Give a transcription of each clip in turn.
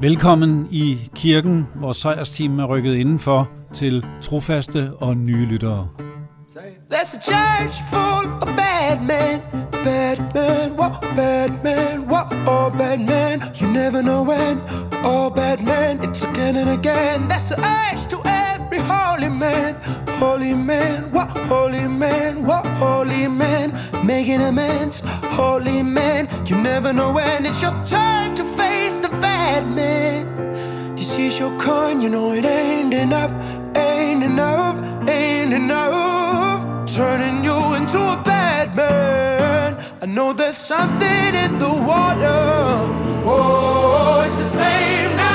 Velkommen i kirken, hvor sejrsteam er rykket indenfor til trofaste og nye lyttere. That's a church full of bad men, bad men, what bad men, what all oh, bad men. You never know when, all bad men, it's again and again. That's the urge to every holy man, holy man, what holy man, what holy man, making amends, holy man. You never know when it's your turn to Is your coin, you know it ain't enough, ain't enough, ain't enough turning you into a bad man. I know there's something in the water. Oh, it's the same now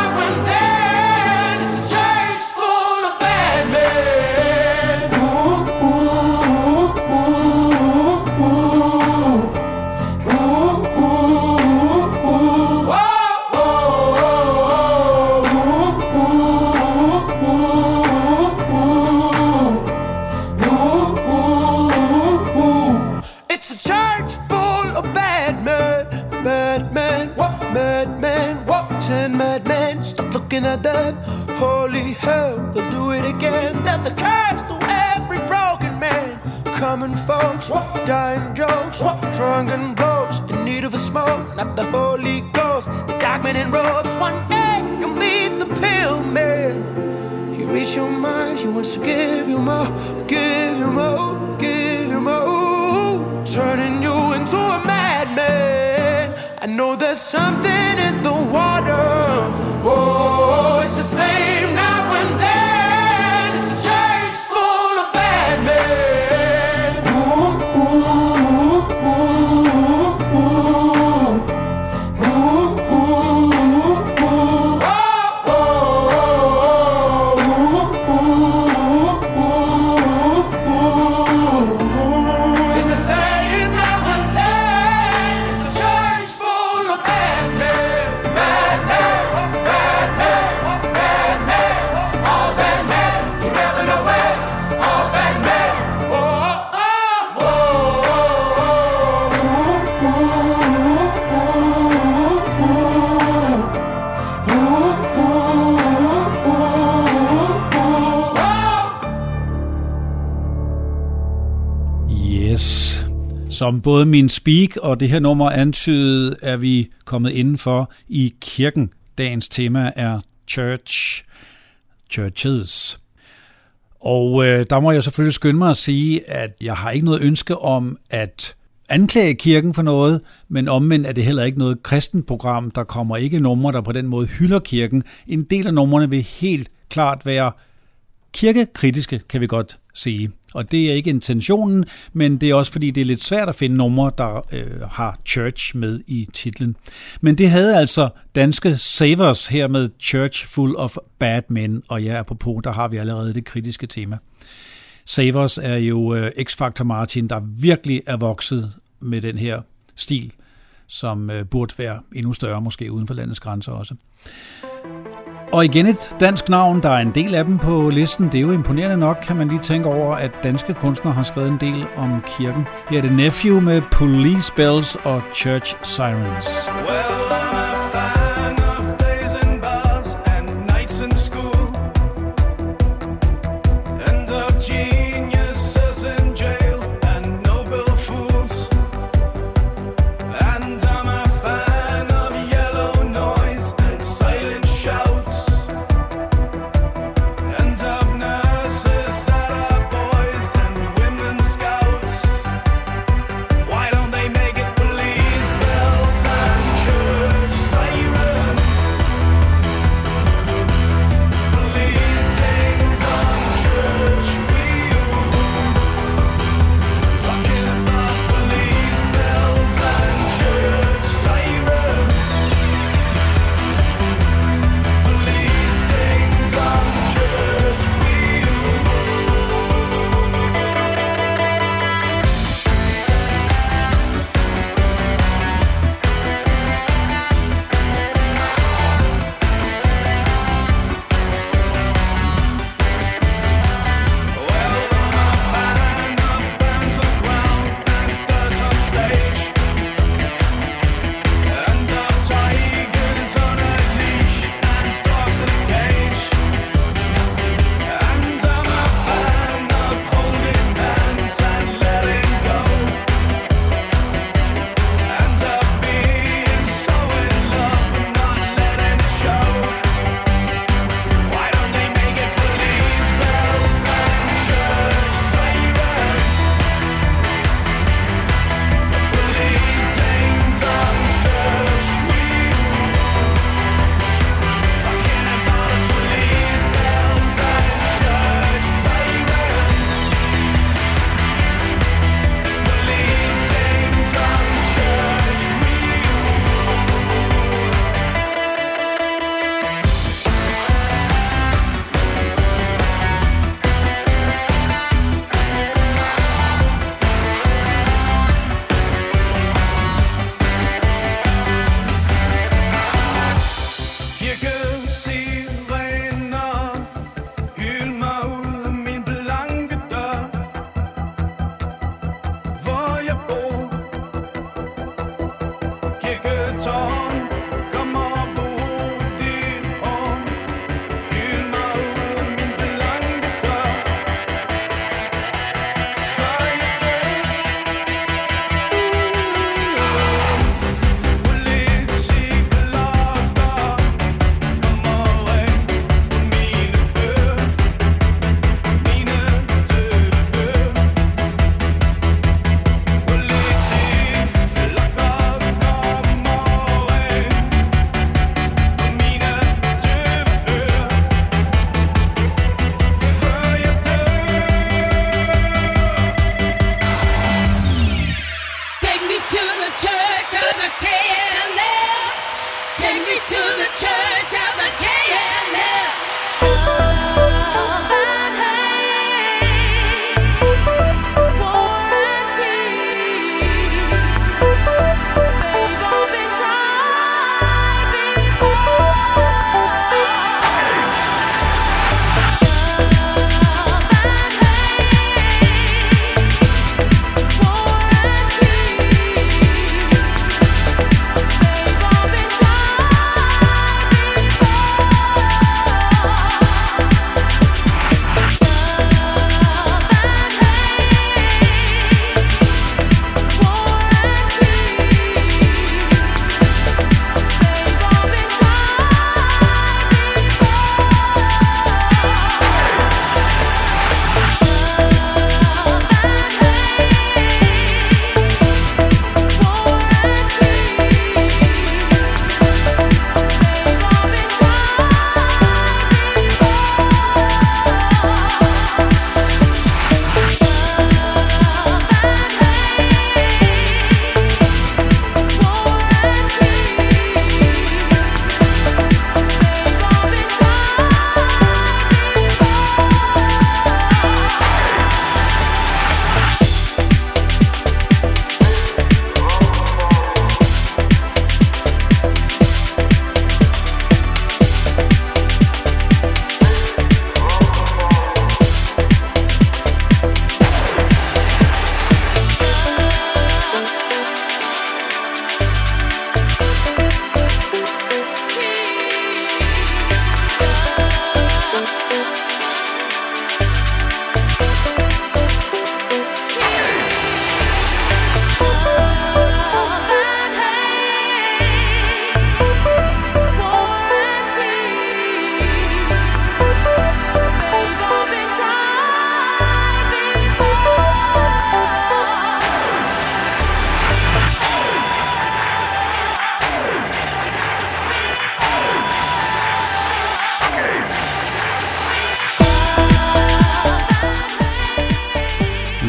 hell, they'll do it again. They're the curse to every broken man. Common folks, what dying jokes, what drunken blokes in need of a smoke, not the Holy Ghost, the dark man in robes. One day you'll meet the pill man. He reads your mind, he wants to give you more, give you more, give you more. Turning you into a madman. I know there's something in the water. Oh, Som både min speak og det her nummer antydede, er vi kommet indenfor i kirken. Dagens tema er church, churches. Og øh, der må jeg selvfølgelig skynde mig at sige, at jeg har ikke noget ønske om at anklage kirken for noget, men omvendt er det heller ikke noget kristent program. Der kommer ikke numre, der på den måde hylder kirken. En del af numrene vil helt klart være kirkekritiske, kan vi godt sige. Og det er ikke intentionen, men det er også fordi, det er lidt svært at finde numre, der øh, har church med i titlen. Men det havde altså danske Savers her med Church Full of Bad Men, og ja, apropos, der har vi allerede det kritiske tema. Savers er jo øh, X-Factor Martin, der virkelig er vokset med den her stil, som øh, burde være endnu større, måske uden for landets grænser også. Og igen et dansk navn, der er en del af dem på listen. Det er jo imponerende nok, kan man lige tænke over, at danske kunstnere har skrevet en del om kirken. Her er det Nephew med Police Bells og Church Sirens. Well,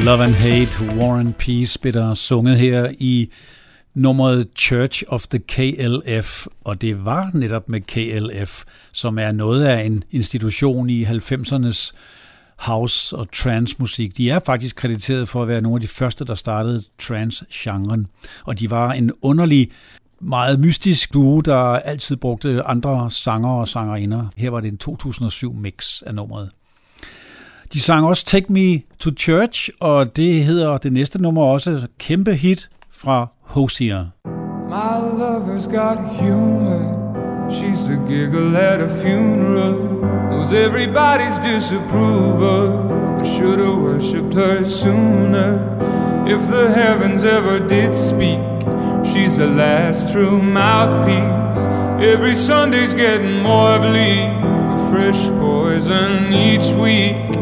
Love and Hate, War and Peace blev der sunget her i nummeret Church of the KLF, og det var netop med KLF, som er noget af en institution i 90'ernes house- og trance-musik. De er faktisk krediteret for at være nogle af de første, der startede trance-genren, og de var en underlig meget mystisk duo, der altid brugte andre sanger og sangerinder. Her var det en 2007 mix af nummeret. De sang også Take Me to Church, og det hedder det næste nummer også kæmpe hit fra Hosier. My lover's got humor. She's the giggle at a funeral. Knows everybody's disapproval. I should have worshipped her sooner. If the heavens ever did speak, she's the last true mouthpiece. Every Sunday's getting more bleak. A fresh poison each week.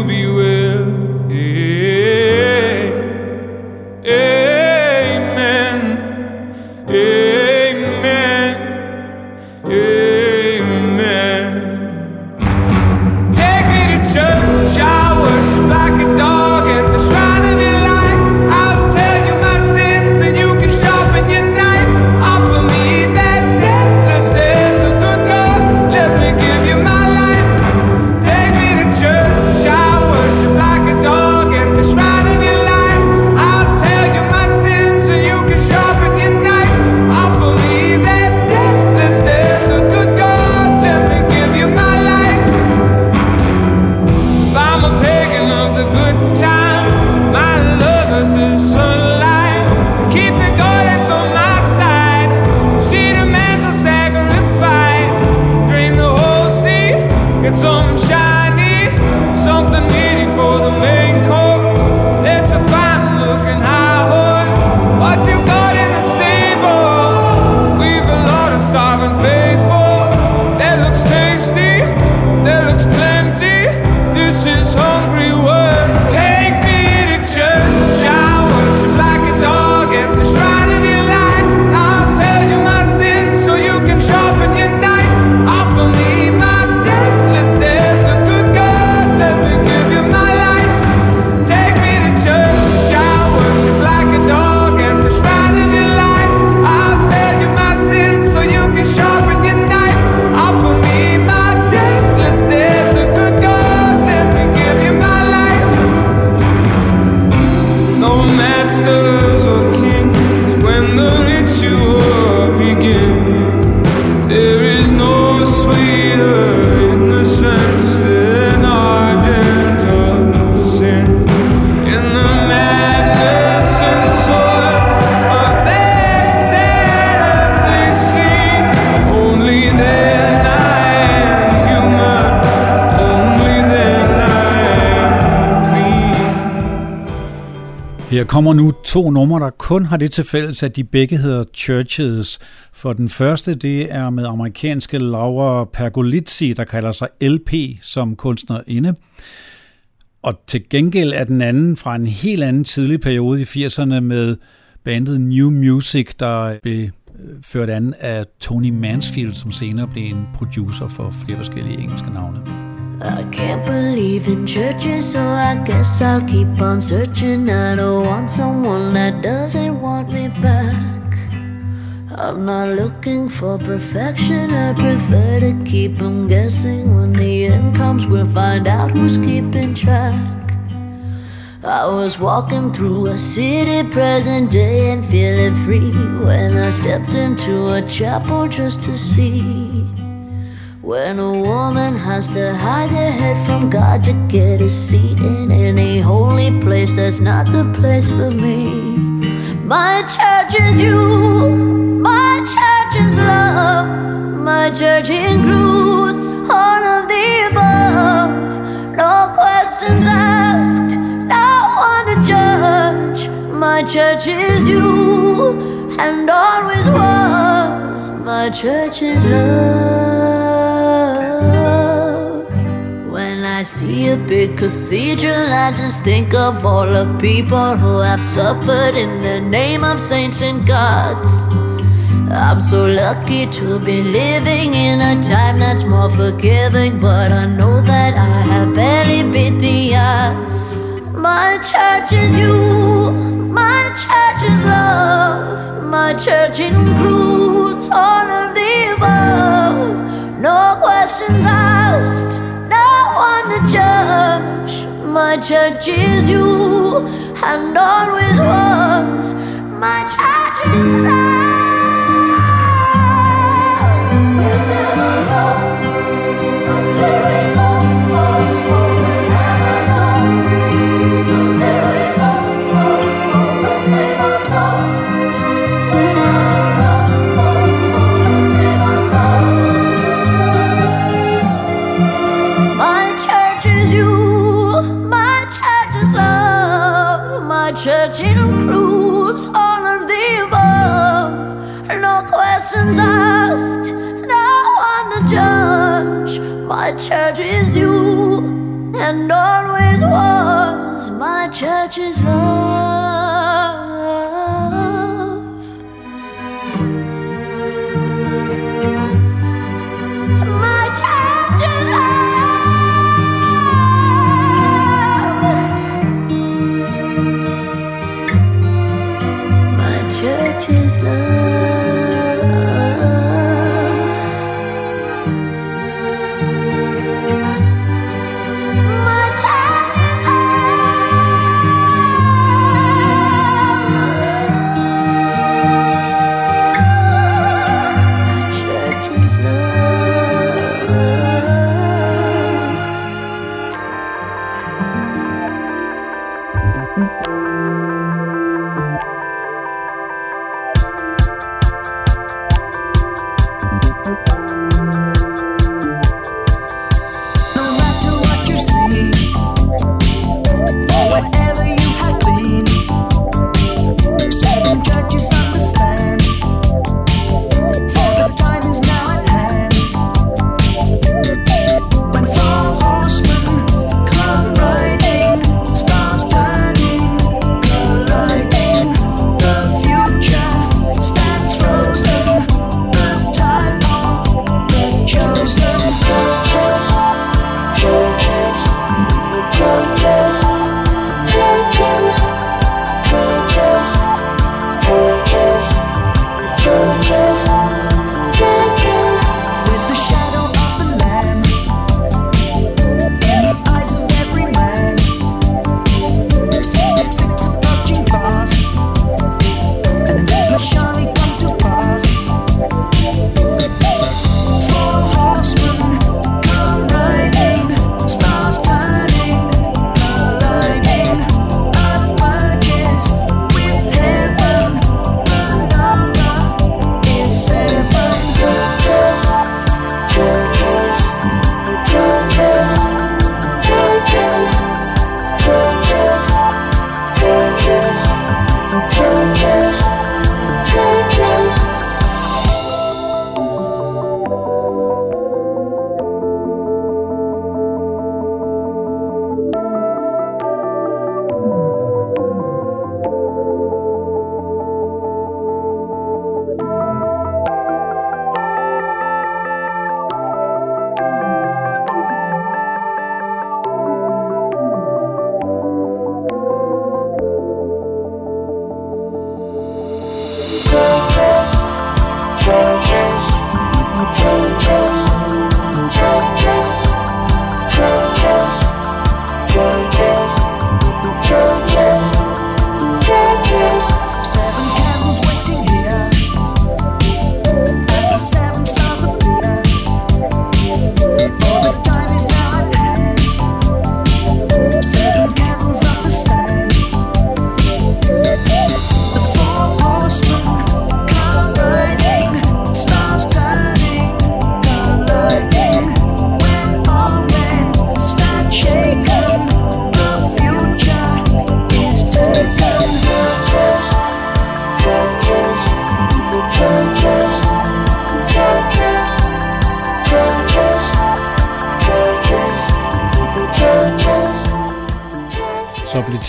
to numre, der kun har det til fælles, at de begge hedder Churches. For den første, det er med amerikanske Laura Pergolizzi, der kalder sig LP som kunstnerinde. Og til gengæld er den anden fra en helt anden tidlig periode i 80'erne med bandet New Music, der blev øh, ført an af Tony Mansfield, som senere blev en producer for flere forskellige engelske navne. I can't believe in churches, so I guess I'll keep on searching. I don't want someone that doesn't want me back. I'm not looking for perfection, I prefer to keep on guessing. When the end comes, we'll find out who's keeping track. I was walking through a city present day and feeling free when I stepped into a chapel just to see. When a woman has to hide her head from God to get a seat in any holy place, that's not the place for me. My church is you, my church is love, my church includes all of the above. No questions asked, no one to judge. My church is you, and always was. My church is love. When I see a big cathedral, I just think of all the people who have suffered in the name of saints and gods. I'm so lucky to be living in a time that's more forgiving, but I know that I have barely beat the odds. My church is you, my church is love, my church includes all of the above. No questions asked, no one to judge. My church is you, and always was. My church is love. Church is you. And always was. My church is love.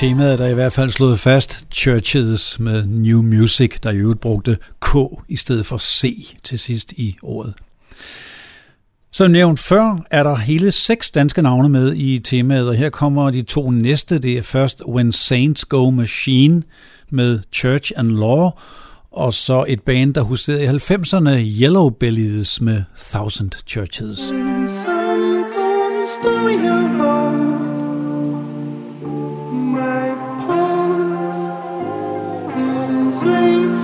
Temaet er der i hvert fald slået fast Churches med New Music, der i øvrigt brugte K i stedet for C til sidst i ordet. Som nævnt før, er der hele seks danske navne med i temaet, og her kommer de to næste. Det er først When Saints Go Machine med Church and Law, og så et band, der huserede i 90'erne, Yellow Bellies med Thousand Churches. Some space.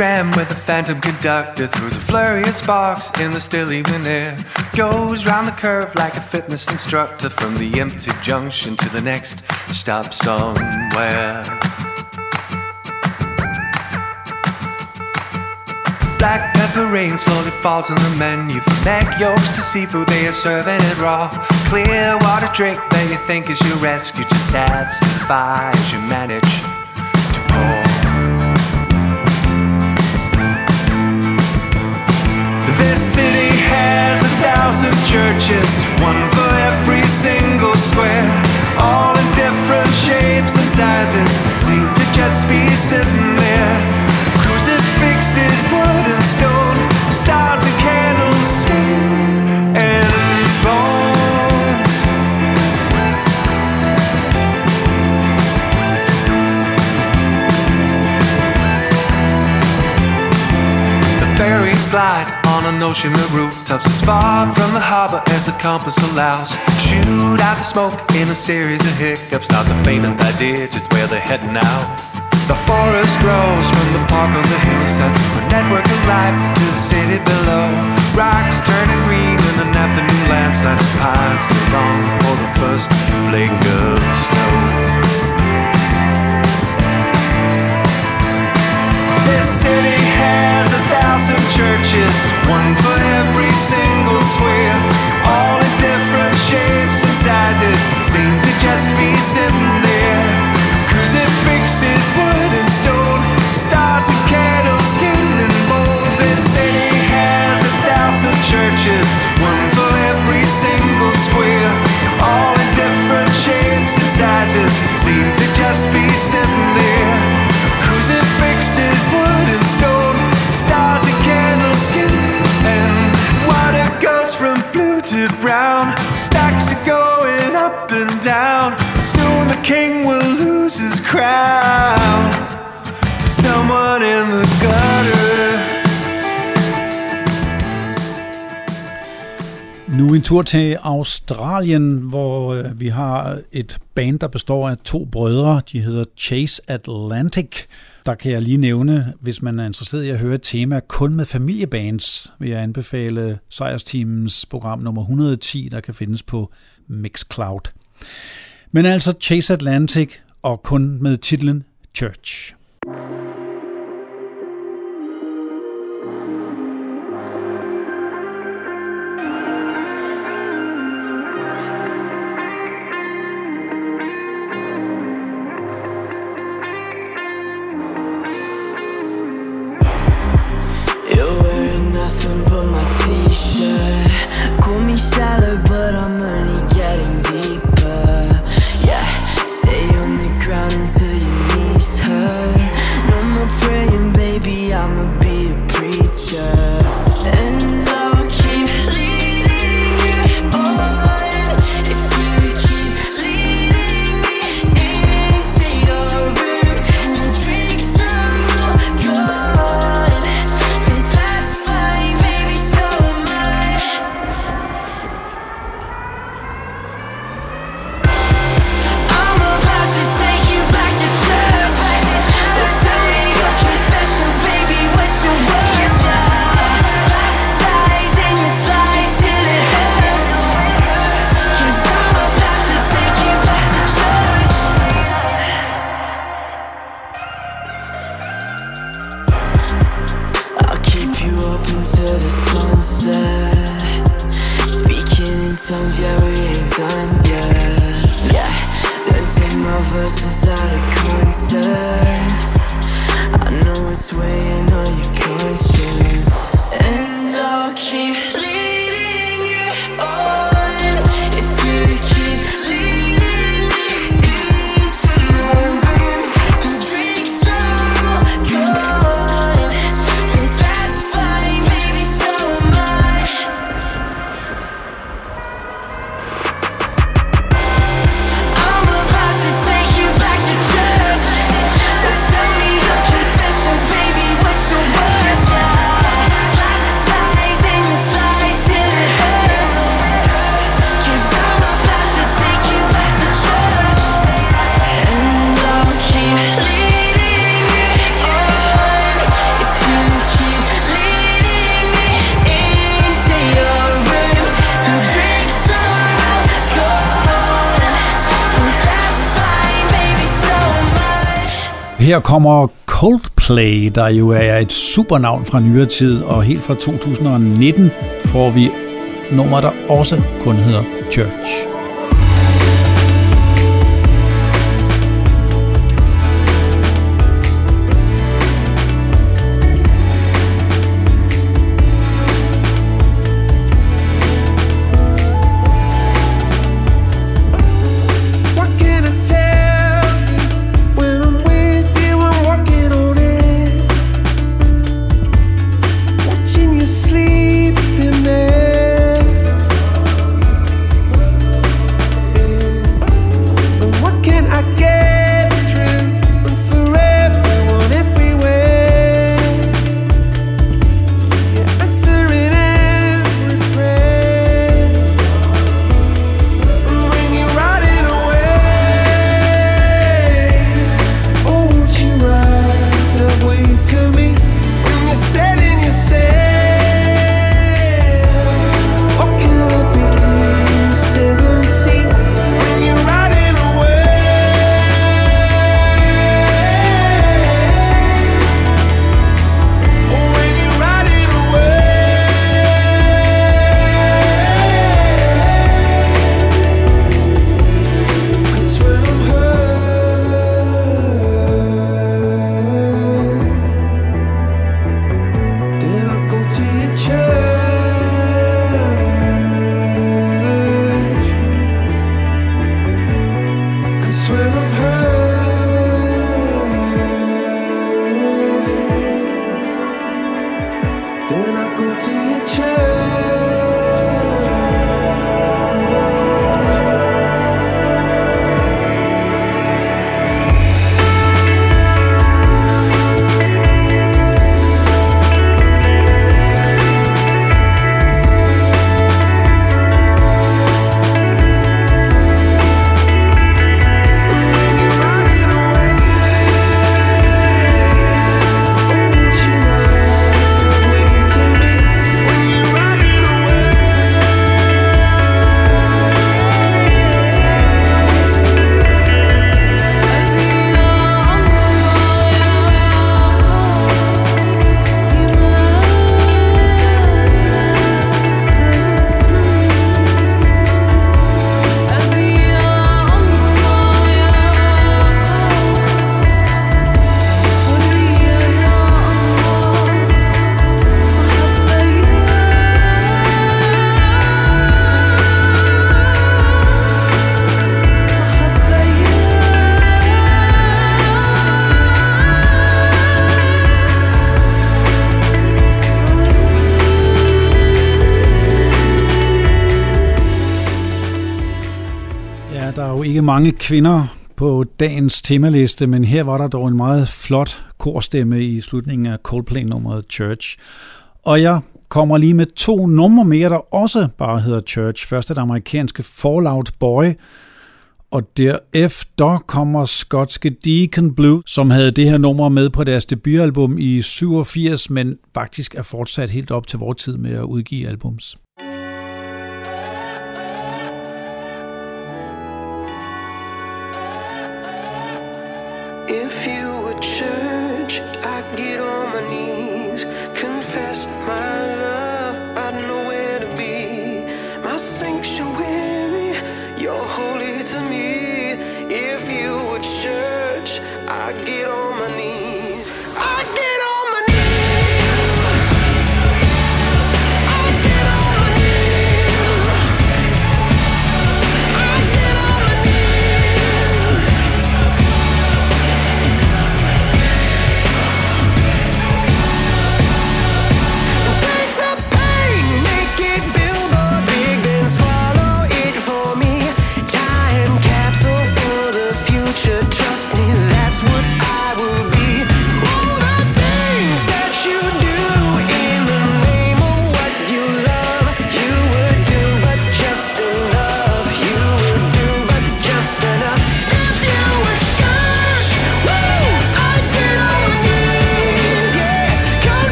Tram with a phantom conductor throws a flurry of sparks in the still evening air. Goes round the curve like a fitness instructor from the empty junction to the next stop somewhere. Black pepper rain slowly falls on the menu From neck yolks to seafood, they are serving it raw Clear water drink that you think is your rescue Just the fire as you manage city has a thousand churches One for every single square. All in different shapes and sizes Seem to just be sitting there. Crucifixes, wood on an ocean of rooftops as far from the harbor as the compass allows. Shoot out the smoke in a series of hiccups, not the faintest idea just where they're heading now. The forest grows from the park on the hillside through a network of life to the city below. Rocks turning green in an afternoon landslide pines still long for the first flake tur til Australien, hvor øh, vi har et band, der består af to brødre. De hedder Chase Atlantic. Der kan jeg lige nævne, hvis man er interesseret i at høre et tema kun med familiebands, vil jeg anbefale Sejrsteamens program nummer 110, der kan findes på Mixcloud. Men altså Chase Atlantic og kun med titlen Church. but I'm her kommer Coldplay, der jo er et supernavn fra nyere tid, og helt fra 2019 får vi nummer, der også kun hedder Church. mange kvinder på dagens temaliste, men her var der dog en meget flot korstemme i slutningen af Coldplay-nummeret Church. Og jeg kommer lige med to numre mere, der også bare hedder Church. Først er det amerikanske Fallout Boy, og derefter kommer skotske Deacon Blue, som havde det her nummer med på deres debutalbum i 87, men faktisk er fortsat helt op til vores tid med at udgive albums. If you were church, I'd get on my knees.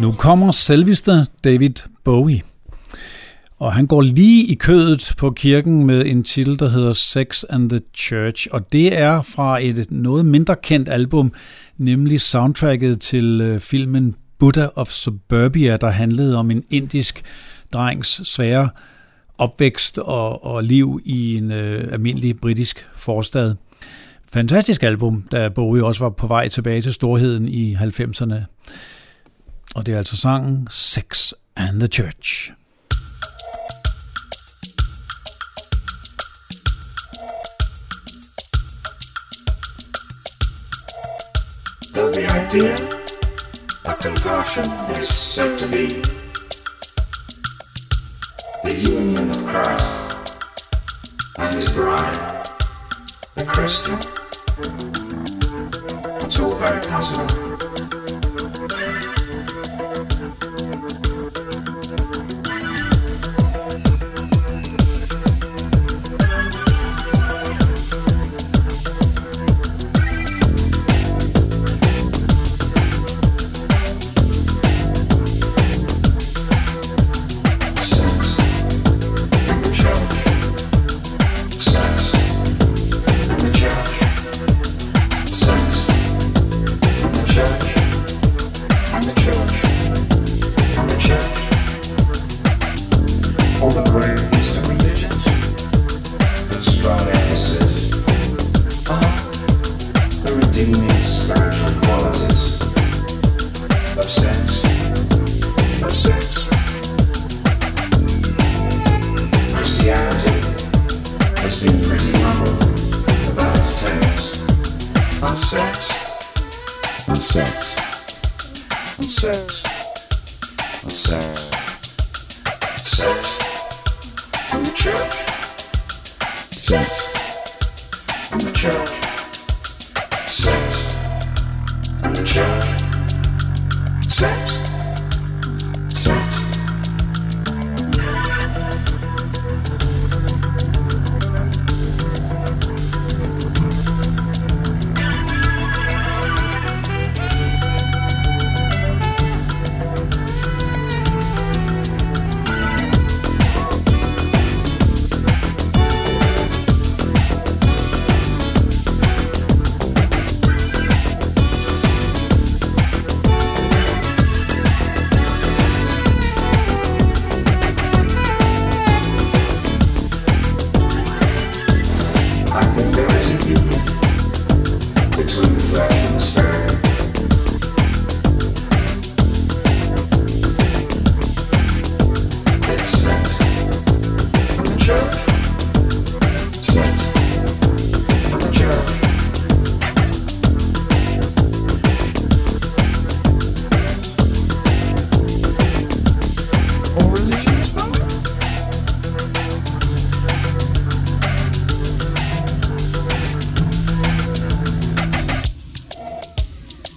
Nu kommer selveste David Bowie. Og han går lige i kødet på kirken med en titel, der hedder Sex and the Church. Og det er fra et noget mindre kendt album, nemlig soundtracket til øh, filmen Buddha of Suburbia, der handlede om en indisk drengs svære opvækst og, og liv i en øh, almindelig britisk forstad. Fantastisk album, da Bowie også var på vej tilbage til storheden i 90'erne. Og det er altså sangen Sex and the Church. Though the idea of conversion is said to be the union of Christ and his bride, the Christian. It's all very possible. Oh, the redeeming.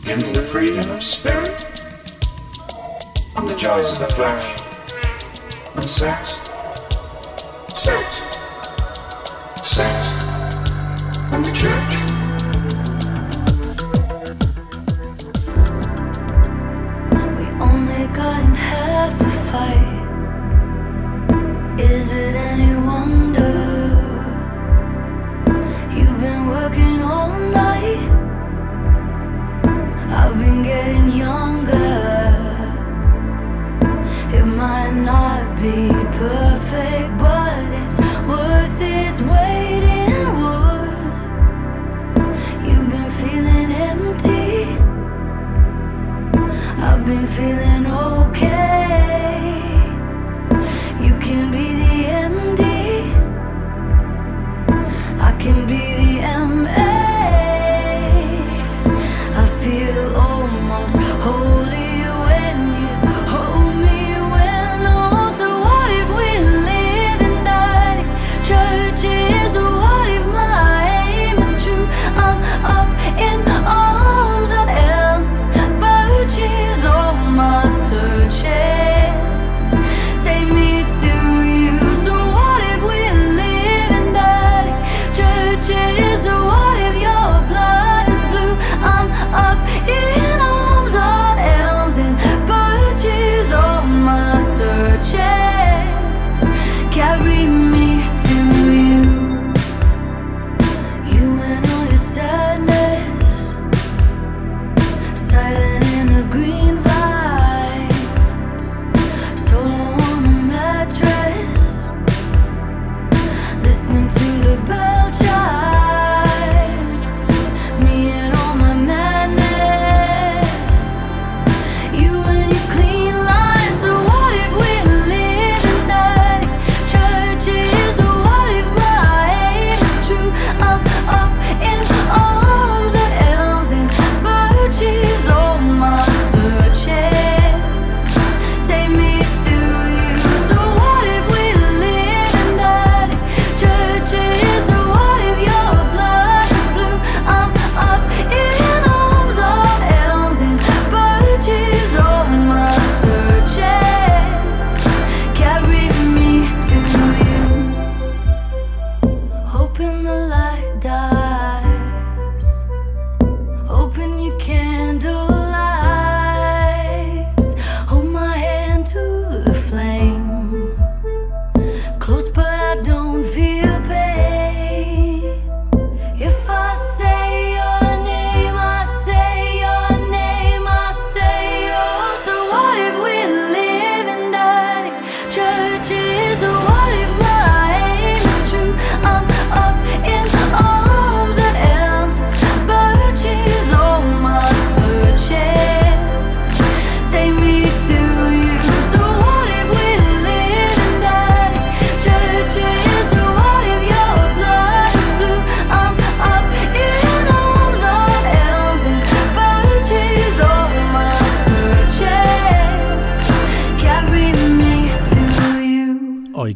Give me the freedom of spirit and the joys of the flesh and sex, sex, sex and the church. We only got in half a fight. getting young.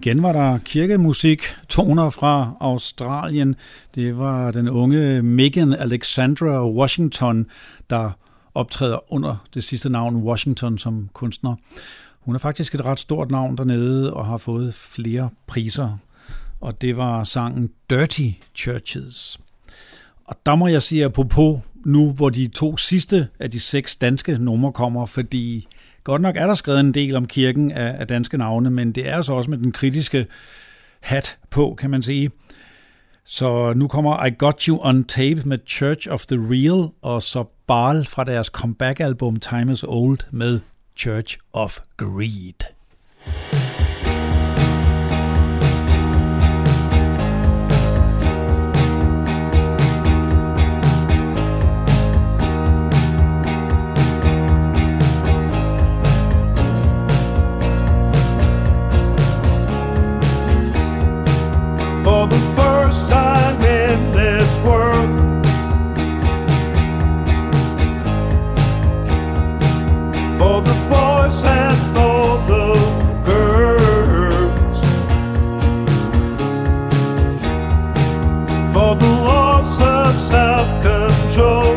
Igen var der kirkemusik, toner fra Australien. Det var den unge Megan Alexandra Washington, der optræder under det sidste navn Washington som kunstner. Hun er faktisk et ret stort navn dernede og har fået flere priser. Og det var sangen Dirty Churches. Og der må jeg sige apropos nu, hvor de to sidste af de seks danske numre kommer, fordi Godt nok er der skrevet en del om kirken af, danske navne, men det er altså også med den kritiske hat på, kan man sige. Så nu kommer I Got You On Tape med Church of the Real, og så Barl fra deres comeback-album Time Is Old med Church of Greed. thank you control.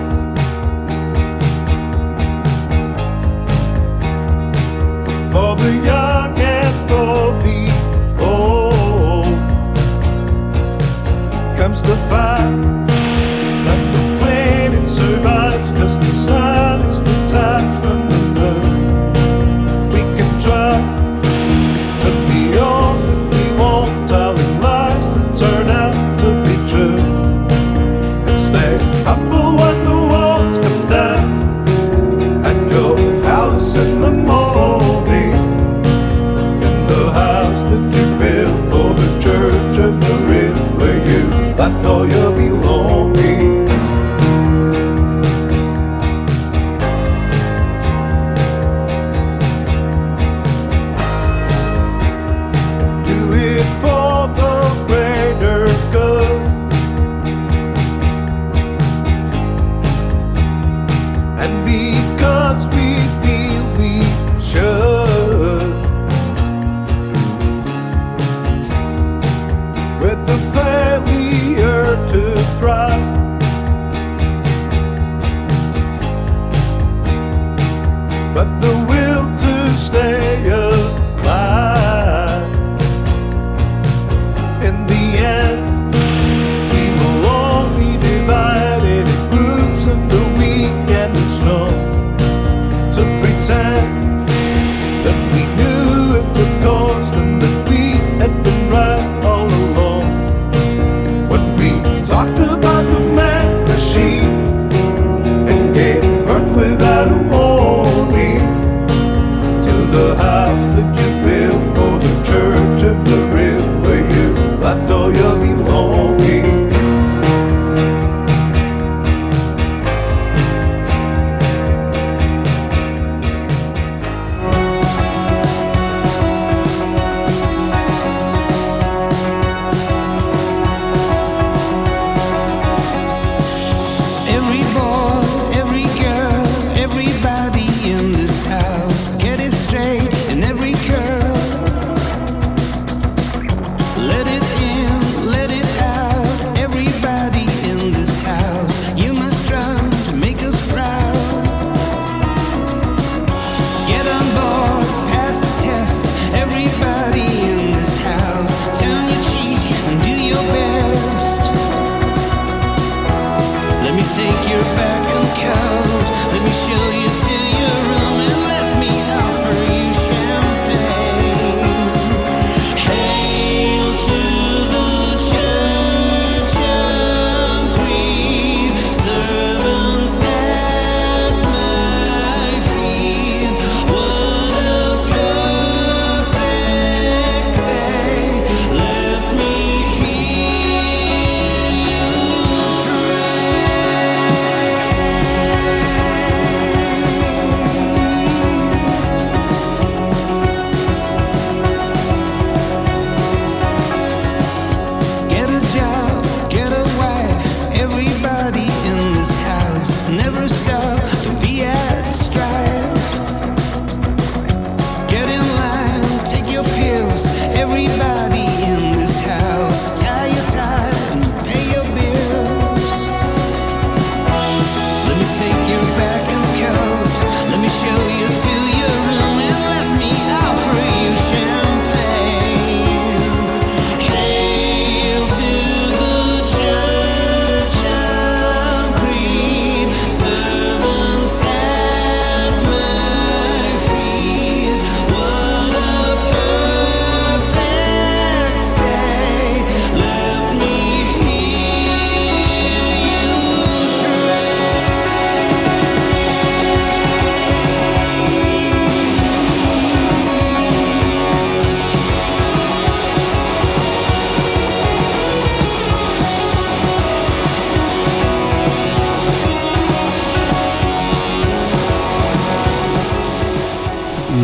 For the young and for the old comes the fire.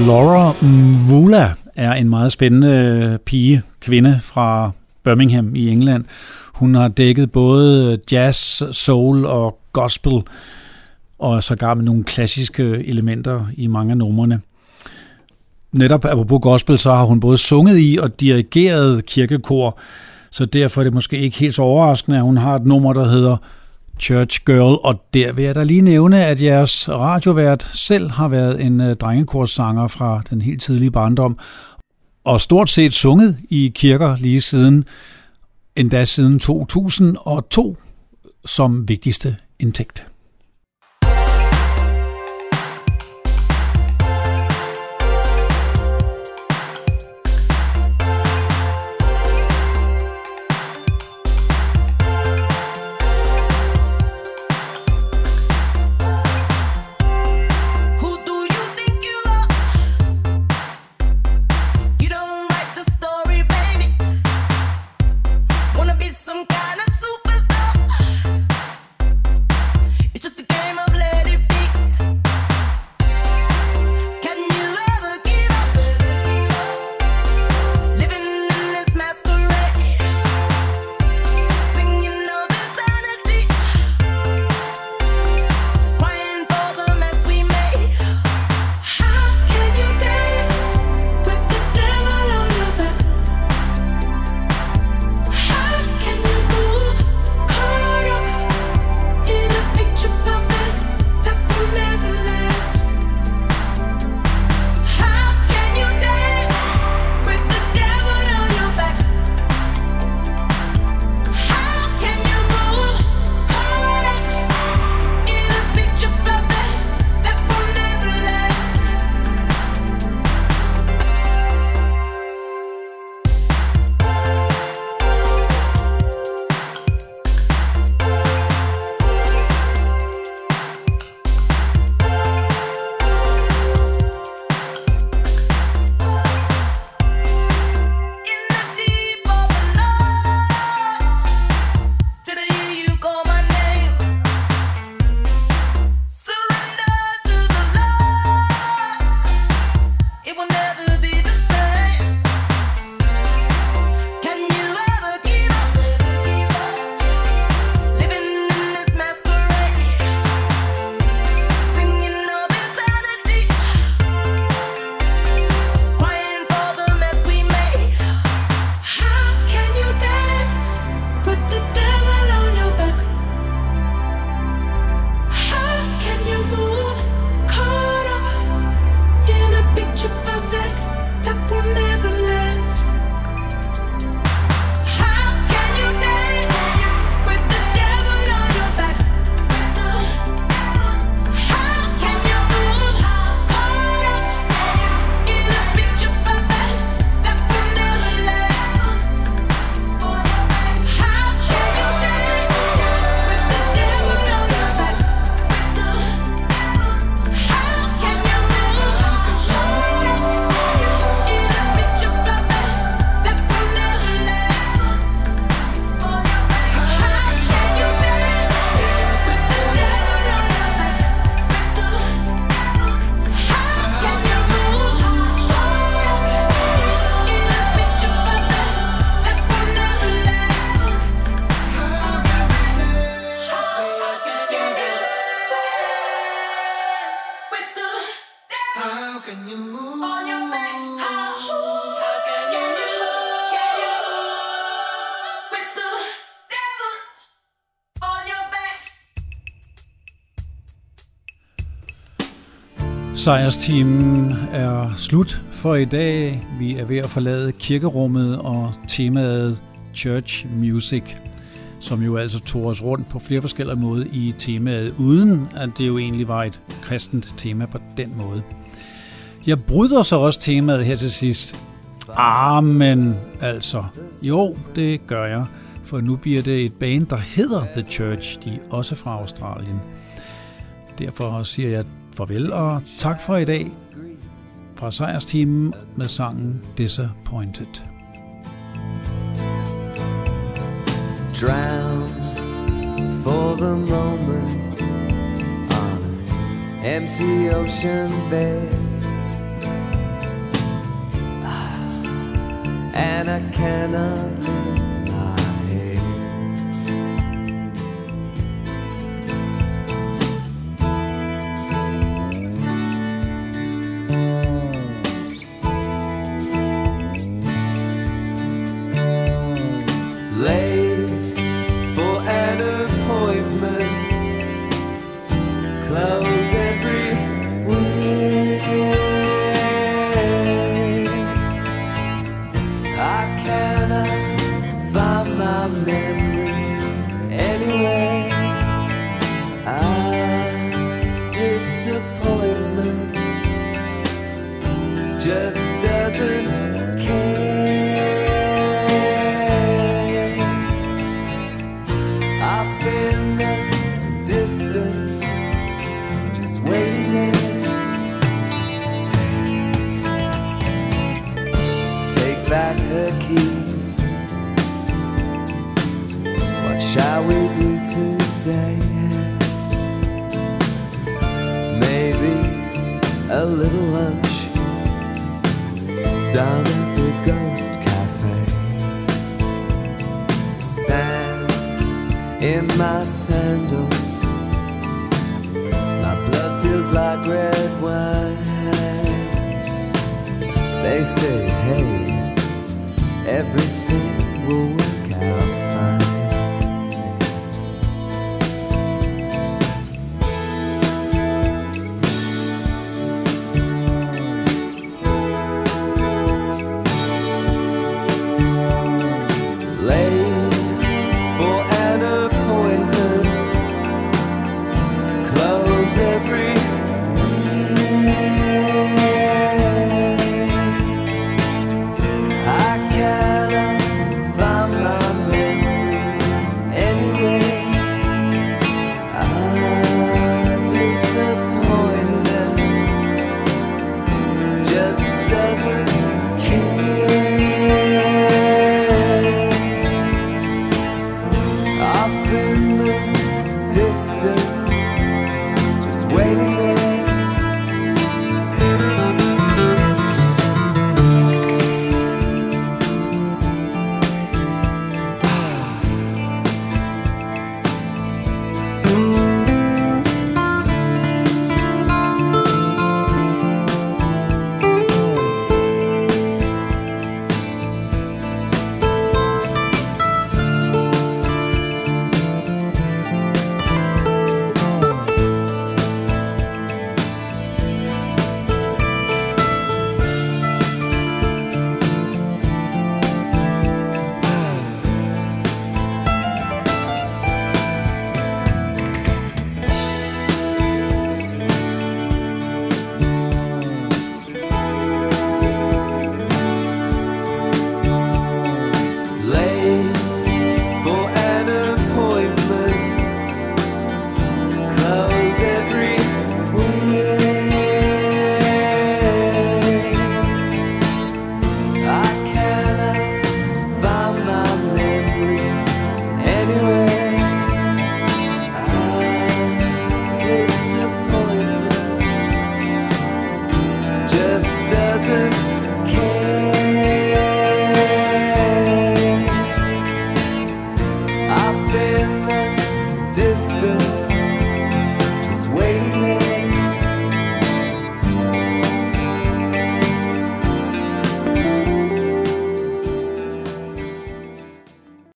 Laura Mvula er en meget spændende øh, pige, kvinde fra Birmingham i England. Hun har dækket både jazz, soul og gospel, og sågar med nogle klassiske elementer i mange af numrene. Netop apropos gospel, så har hun både sunget i og dirigeret kirkekor, så derfor er det måske ikke helt så overraskende, at hun har et nummer, der hedder Church Girl, og der vil jeg da lige nævne, at jeres radiovært selv har været en uh, drengekorssanger fra den helt tidlige barndom, og stort set sunget i kirker lige siden, endda siden 2002, som vigtigste indtægt. Sejrsteamen er slut for i dag. Vi er ved at forlade kirkerummet og temaet Church Music, som jo altså tog os rundt på flere forskellige måder i temaet, uden at det jo egentlig var et kristent tema på den måde. Jeg bryder så også temaet her til sidst. Ah, Amen, altså, jo, det gør jeg, for nu bliver det et band, der hedder The Church, de er også fra Australien. Derfor siger jeg Farvel og tak for i dag fra sejrsteamen med sangen Disappointed. Drown for the moment on empty ocean bed. Ah, And I cannot live. Close